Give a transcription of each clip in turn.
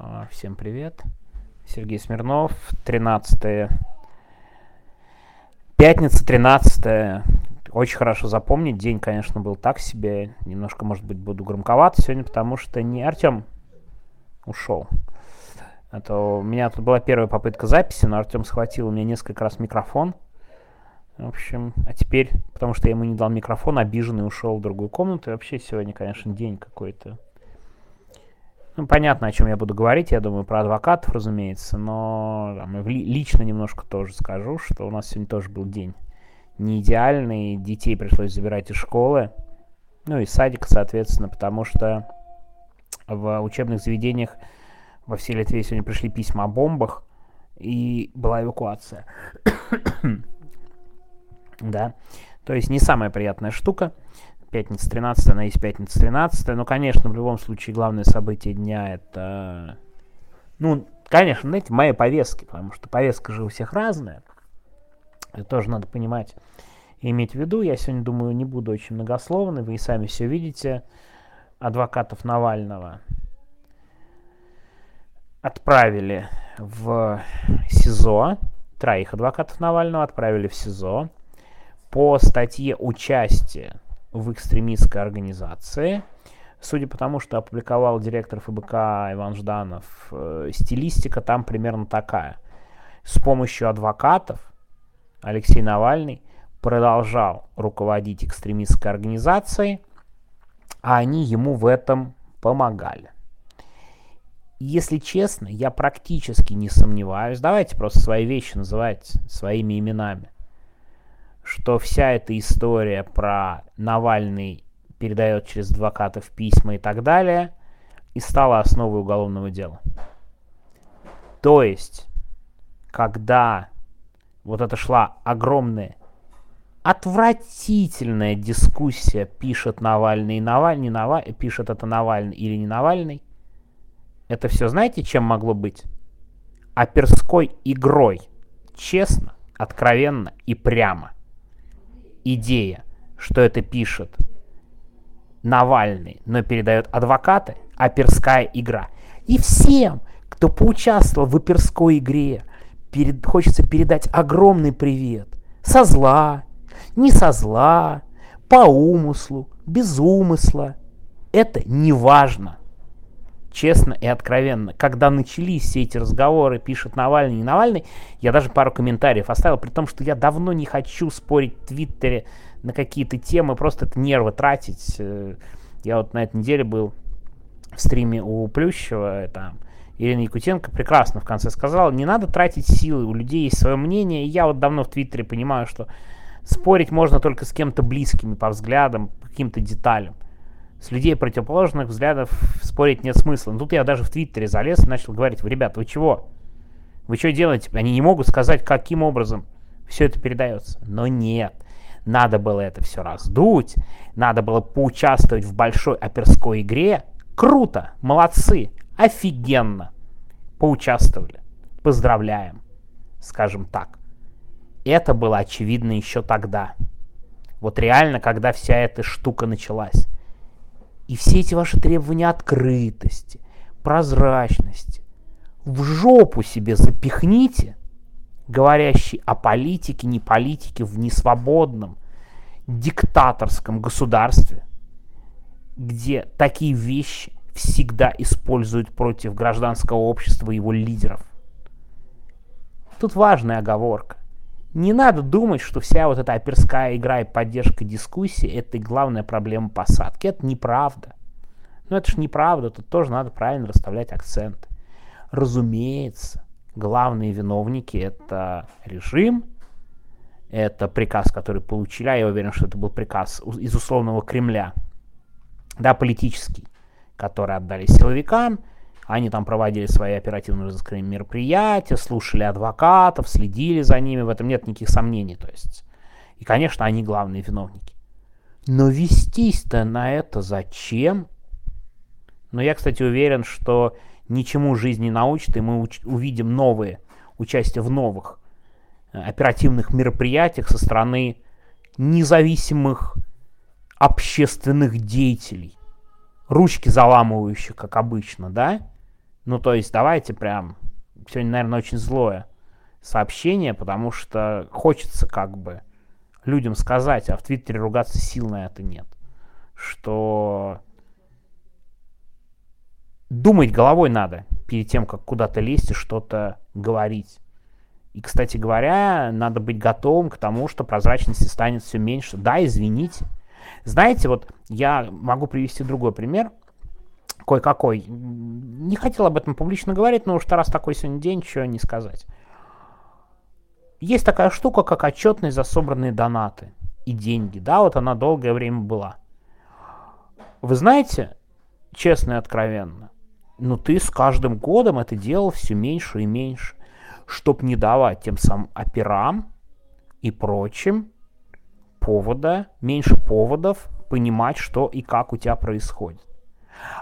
А, всем привет. Сергей Смирнов, 13 Пятница, 13 Очень хорошо запомнить. День, конечно, был так себе. Немножко, может быть, буду громковат сегодня, потому что не Артем ушел. А то у меня тут была первая попытка записи, но Артем схватил у меня несколько раз микрофон. В общем, а теперь, потому что я ему не дал микрофон, обиженный ушел в другую комнату. И вообще сегодня, конечно, день какой-то ну, понятно, о чем я буду говорить, я думаю, про адвокатов, разумеется, но там, лично немножко тоже скажу, что у нас сегодня тоже был день не идеальный, детей пришлось забирать из школы, ну и садика, соответственно, потому что в учебных заведениях во всей Литве сегодня пришли письма о бомбах, и была эвакуация. да, то есть не самая приятная штука пятница 13, она есть пятница 13. Но, конечно, в любом случае, главное событие дня это... Ну, конечно, знаете, мои повестки, потому что повестка же у всех разная. Это тоже надо понимать и иметь в виду. Я сегодня, думаю, не буду очень многословный. Вы и сами все видите. Адвокатов Навального отправили в СИЗО. Троих адвокатов Навального отправили в СИЗО по статье участия в экстремистской организации. Судя по тому, что опубликовал директор ФБК Иван Жданов, э, стилистика там примерно такая. С помощью адвокатов Алексей Навальный продолжал руководить экстремистской организацией, а они ему в этом помогали. Если честно, я практически не сомневаюсь, давайте просто свои вещи называть своими именами что вся эта история про Навальный передает через адвокатов письма и так далее, и стала основой уголовного дела. То есть, когда вот это шла огромная, отвратительная дискуссия, пишет Навальный Навальный, Навальный, пишет это Навальный или не Навальный, это все знаете, чем могло быть? Оперской игрой. Честно, откровенно и прямо идея, что это пишет Навальный, но передает адвокаты, оперская игра. И всем, кто поучаствовал в оперской игре, перед, хочется передать огромный привет. Со зла, не со зла, по умыслу, без умысла. Это не важно честно и откровенно. Когда начались все эти разговоры, пишет Навальный и Навальный, я даже пару комментариев оставил, при том, что я давно не хочу спорить в Твиттере на какие-то темы, просто это нервы тратить. Э, я вот на этой неделе был в стриме у Плющева, там, Ирина Якутенко прекрасно в конце сказала, не надо тратить силы, у людей есть свое мнение, и я вот давно в Твиттере понимаю, что спорить можно только с кем-то близкими по взглядам, по каким-то деталям с людей противоположных взглядов спорить нет смысла. Но тут я даже в Твиттере залез и начал говорить, вы, ребят, вы чего? Вы что делаете? Они не могут сказать, каким образом все это передается. Но нет. Надо было это все раздуть, надо было поучаствовать в большой оперской игре. Круто, молодцы, офигенно. Поучаствовали. Поздравляем, скажем так. Это было очевидно еще тогда. Вот реально, когда вся эта штука началась. И все эти ваши требования открытости, прозрачности в жопу себе запихните, говорящий о политике, не политике в несвободном, диктаторском государстве, где такие вещи всегда используют против гражданского общества и его лидеров. Тут важная оговорка. Не надо думать, что вся вот эта оперская игра и поддержка дискуссии – это главная проблема посадки. Это неправда. Но это же неправда, тут тоже надо правильно расставлять акценты. Разумеется, главные виновники – это режим, это приказ, который получили, а я уверен, что это был приказ из условного Кремля, да, политический, который отдали силовикам – они там проводили свои оперативно-розыскные мероприятия, слушали адвокатов, следили за ними, в этом нет никаких сомнений. То есть, и, конечно, они главные виновники. Но вестись-то на это зачем? Но я, кстати, уверен, что ничему жизнь не научит, и мы уч- увидим новые участия в новых э, оперативных мероприятиях со стороны независимых общественных деятелей, ручки заламывающих, как обычно, да, Ну, то есть давайте прям, сегодня, наверное, очень злое сообщение, потому что хочется как бы людям сказать, а в Твиттере ругаться сил на это нет, что думать головой надо перед тем, как куда-то лезть и что-то говорить. И, кстати говоря, надо быть готовым к тому, что прозрачности станет все меньше. Да, извините. Знаете, вот я могу привести другой пример, кое-какой. Не хотел об этом публично говорить, но уж раз такой сегодня день, чего не сказать. Есть такая штука, как отчетность за собранные донаты и деньги. Да, вот она долгое время была. Вы знаете, честно и откровенно, но ты с каждым годом это делал все меньше и меньше, чтобы не давать тем самым операм и прочим повода, меньше поводов понимать, что и как у тебя происходит.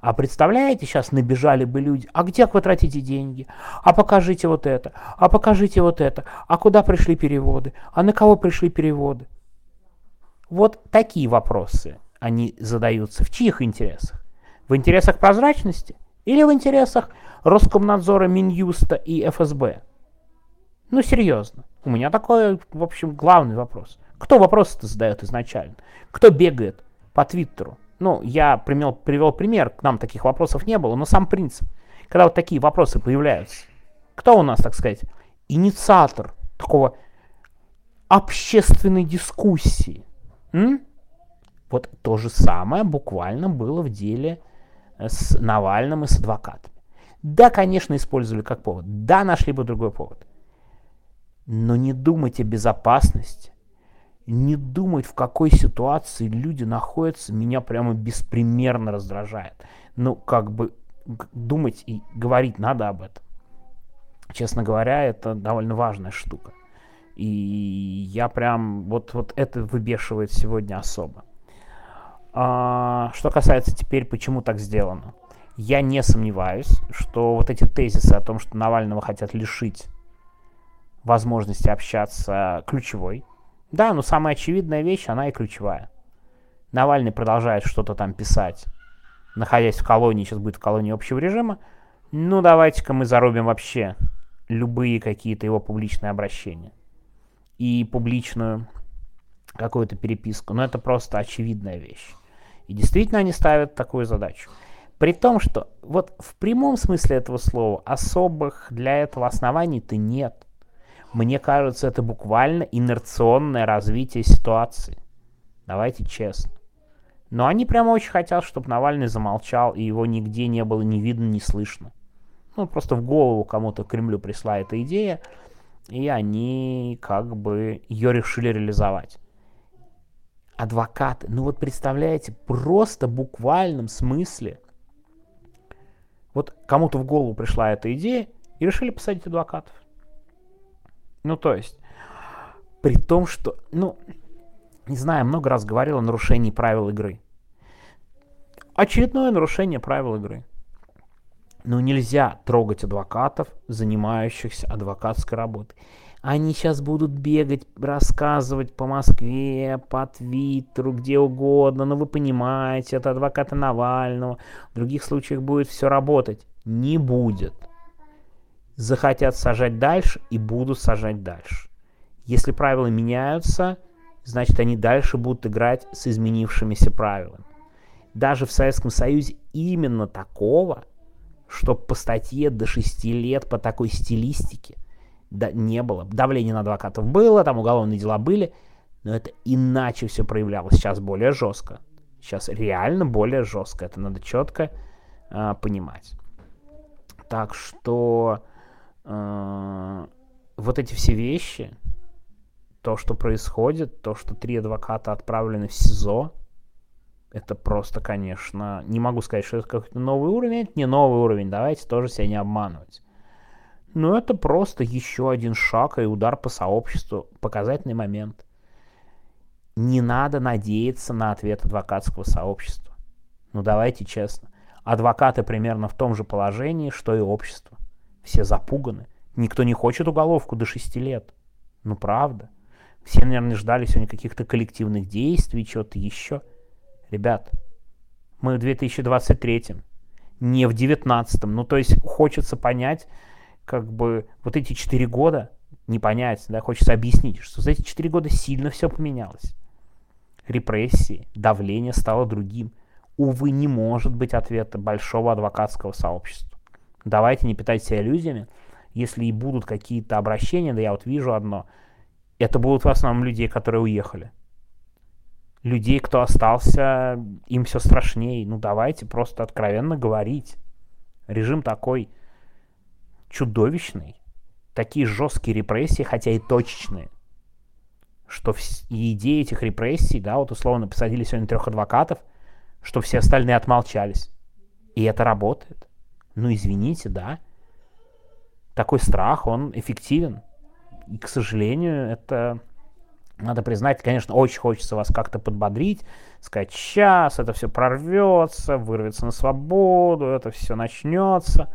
А представляете, сейчас набежали бы люди, а где вы тратите деньги? А покажите вот это, а покажите вот это, а куда пришли переводы, а на кого пришли переводы? Вот такие вопросы они задаются. В чьих интересах? В интересах прозрачности или в интересах Роскомнадзора, Минюста и ФСБ? Ну, серьезно. У меня такой, в общем, главный вопрос. Кто вопросы-то задает изначально? Кто бегает по Твиттеру? Ну, я привел, привел пример, к нам таких вопросов не было, но сам принцип. Когда вот такие вопросы появляются, кто у нас, так сказать, инициатор такого общественной дискуссии? М? Вот то же самое буквально было в деле с Навальным и с адвокатами. Да, конечно, использовали как повод. Да, нашли бы другой повод. Но не думайте о безопасности, не думать, в какой ситуации люди находятся, меня прямо беспримерно раздражает. Ну, как бы думать и говорить надо об этом. Честно говоря, это довольно важная штука. И я прям, вот, вот это выбешивает сегодня особо. А, что касается теперь, почему так сделано. Я не сомневаюсь, что вот эти тезисы о том, что Навального хотят лишить возможности общаться, ключевой. Да, но самая очевидная вещь, она и ключевая. Навальный продолжает что-то там писать, находясь в колонии, сейчас будет в колонии общего режима. Ну, давайте-ка мы зарубим вообще любые какие-то его публичные обращения. И публичную какую-то переписку. Но это просто очевидная вещь. И действительно они ставят такую задачу. При том, что вот в прямом смысле этого слова особых для этого оснований-то нет. Мне кажется, это буквально инерционное развитие ситуации. Давайте честно. Но они прямо очень хотят, чтобы Навальный замолчал, и его нигде не было ни видно, ни слышно. Ну, просто в голову кому-то Кремлю пришла эта идея, и они как бы ее решили реализовать. Адвокаты, ну вот представляете, просто в буквальном смысле, вот кому-то в голову пришла эта идея, и решили посадить адвокатов. Ну, то есть, при том, что, ну, не знаю, много раз говорил о нарушении правил игры. Очередное нарушение правил игры. Но нельзя трогать адвокатов, занимающихся адвокатской работой. Они сейчас будут бегать, рассказывать по Москве, по Твиттеру, где угодно. Но вы понимаете, это адвокаты Навального. В других случаях будет все работать. Не будет захотят сажать дальше и будут сажать дальше. Если правила меняются, значит они дальше будут играть с изменившимися правилами. Даже в Советском Союзе именно такого, что по статье до 6 лет по такой стилистике да, не было. Давление на адвокатов было, там уголовные дела были, но это иначе все проявлялось. Сейчас более жестко. Сейчас реально более жестко. Это надо четко э, понимать. Так что э, вот эти все вещи, то, что происходит, то, что три адвоката отправлены в СИЗО, это просто, конечно, не могу сказать, что это какой-то новый уровень, это не новый уровень, давайте тоже себя не обманывать. Но это просто еще один шаг и удар по сообществу, показательный момент. Не надо надеяться на ответ адвокатского сообщества. Ну давайте честно. Адвокаты примерно в том же положении, что и общество. Все запуганы. Никто не хочет уголовку до 6 лет. Ну, правда. Все, наверное, ждали сегодня каких-то коллективных действий, чего-то еще. Ребят, мы в 2023 -м. не в девятнадцатом. Ну, то есть хочется понять, как бы вот эти четыре года, не понять, да, хочется объяснить, что за эти четыре года сильно все поменялось. Репрессии, давление стало другим. Увы, не может быть ответа большого адвокатского сообщества. Давайте не питать себя иллюзиями. Если и будут какие-то обращения, да я вот вижу одно, это будут в основном людей, которые уехали. Людей, кто остался, им все страшнее. Ну давайте просто откровенно говорить. Режим такой чудовищный, такие жесткие репрессии, хотя и точечные, что в идеи этих репрессий, да, вот условно посадили сегодня трех адвокатов, что все остальные отмолчались. И это работает. Ну, извините, да. Такой страх, он эффективен. И, к сожалению, это надо признать, конечно, очень хочется вас как-то подбодрить, сказать, сейчас это все прорвется, вырвется на свободу, это все начнется.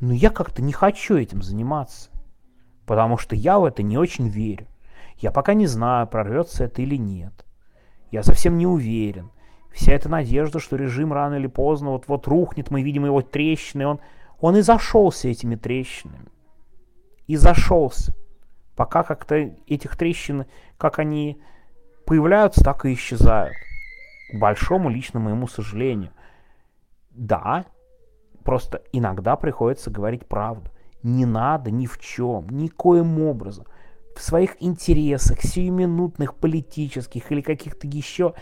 Но я как-то не хочу этим заниматься, потому что я в это не очень верю. Я пока не знаю, прорвется это или нет. Я совсем не уверен. Вся эта надежда, что режим рано или поздно вот-вот рухнет, мы видим его трещины, он, он и зашелся этими трещинами. И зашелся. Пока как-то этих трещин, как они появляются, так и исчезают. К большому личному моему сожалению. Да, просто иногда приходится говорить правду. Не надо ни в чем, никоим образом в своих интересах, сиюминутных, политических или каких-то еще,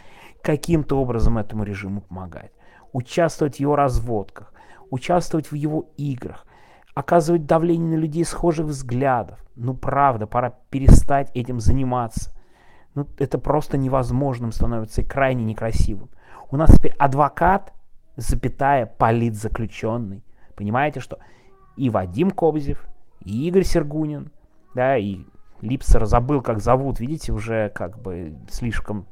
каким-то образом этому режиму помогать. Участвовать в его разводках, участвовать в его играх, оказывать давление на людей схожих взглядов. Ну правда, пора перестать этим заниматься. Ну, это просто невозможным становится и крайне некрасивым. У нас теперь адвокат, запятая, политзаключенный. Понимаете, что и Вадим Кобзев, и Игорь Сергунин, да, и Липсер забыл, как зовут, видите, уже как бы слишком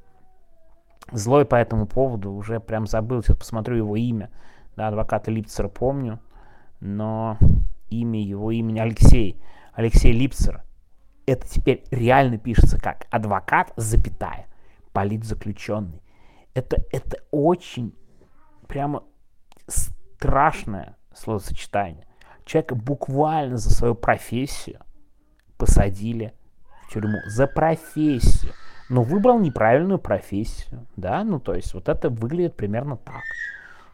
злой по этому поводу, уже прям забыл, сейчас посмотрю его имя, да, адвоката Липцера помню, но имя его имени Алексей, Алексей Липцер, это теперь реально пишется как адвокат, запятая, политзаключенный. Это, это очень прямо страшное словосочетание. Человека буквально за свою профессию посадили в тюрьму. За профессию. Но выбрал неправильную профессию. Да, ну то есть вот это выглядит примерно так.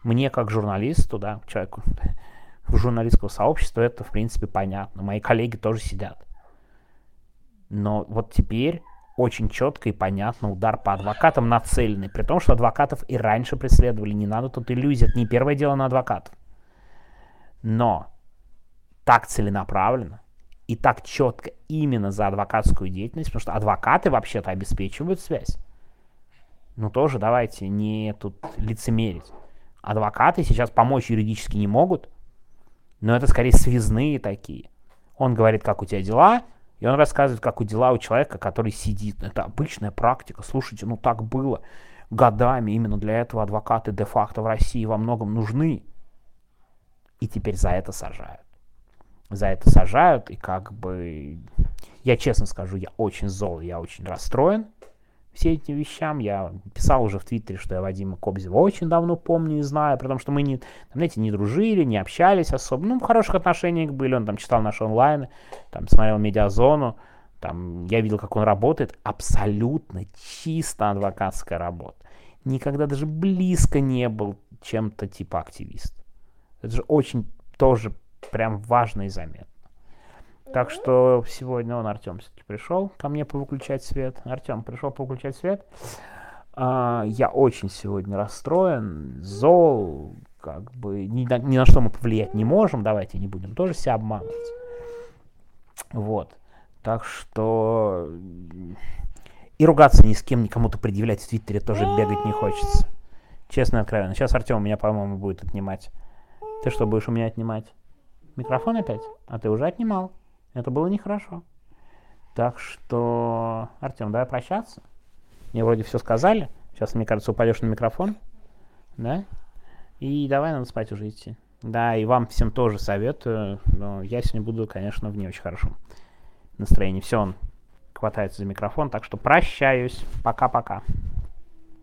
Мне как журналисту, да, человеку журналистского сообщества это в принципе понятно. Мои коллеги тоже сидят. Но вот теперь очень четко и понятно удар по адвокатам нацеленный, при том, что адвокатов и раньше преследовали, не надо тут иллюзий, это не первое дело на адвокатов. Но так целенаправленно и так четко именно за адвокатскую деятельность, потому что адвокаты вообще-то обеспечивают связь. Ну тоже давайте не тут лицемерить. Адвокаты сейчас помочь юридически не могут, но это скорее связные такие. Он говорит, как у тебя дела, и он рассказывает, как у дела у человека, который сидит. Это обычная практика. Слушайте, ну так было годами. Именно для этого адвокаты де-факто в России во многом нужны. И теперь за это сажают. За это сажают, и как бы... Я честно скажу, я очень зол, я очень расстроен все этим вещам. Я писал уже в Твиттере, что я Вадима Кобзева очень давно помню и знаю, потому что мы, не, там, знаете, не дружили, не общались особо. Ну, в хороших отношениях были, он там читал наши онлайны, там смотрел медиазону, там я видел, как он работает. Абсолютно чисто адвокатская работа. Никогда даже близко не был чем-то типа активист. Это же очень тоже прям важно и заметно. Так что сегодня он, Артем, все-таки пришел ко мне повыключать свет. Артем пришел повыключать свет. А, я очень сегодня расстроен, зол, как бы ни на, ни на что мы повлиять не можем. Давайте не будем тоже себя обманывать. Вот. Так что и ругаться ни с кем, никому-то предъявлять в Твиттере тоже бегать не хочется. Честно и откровенно. Сейчас Артем у меня, по-моему, будет отнимать. Ты что, будешь у меня отнимать? Микрофон опять? А ты уже отнимал. Это было нехорошо. Так что, Артем, давай прощаться. Мне вроде все сказали. Сейчас, мне кажется, упадешь на микрофон. Да? И давай надо спать уже идти. Да, и вам всем тоже советую. Но я сегодня буду, конечно, в не очень хорошем настроении. Все, он хватается за микрофон. Так что прощаюсь. Пока-пока.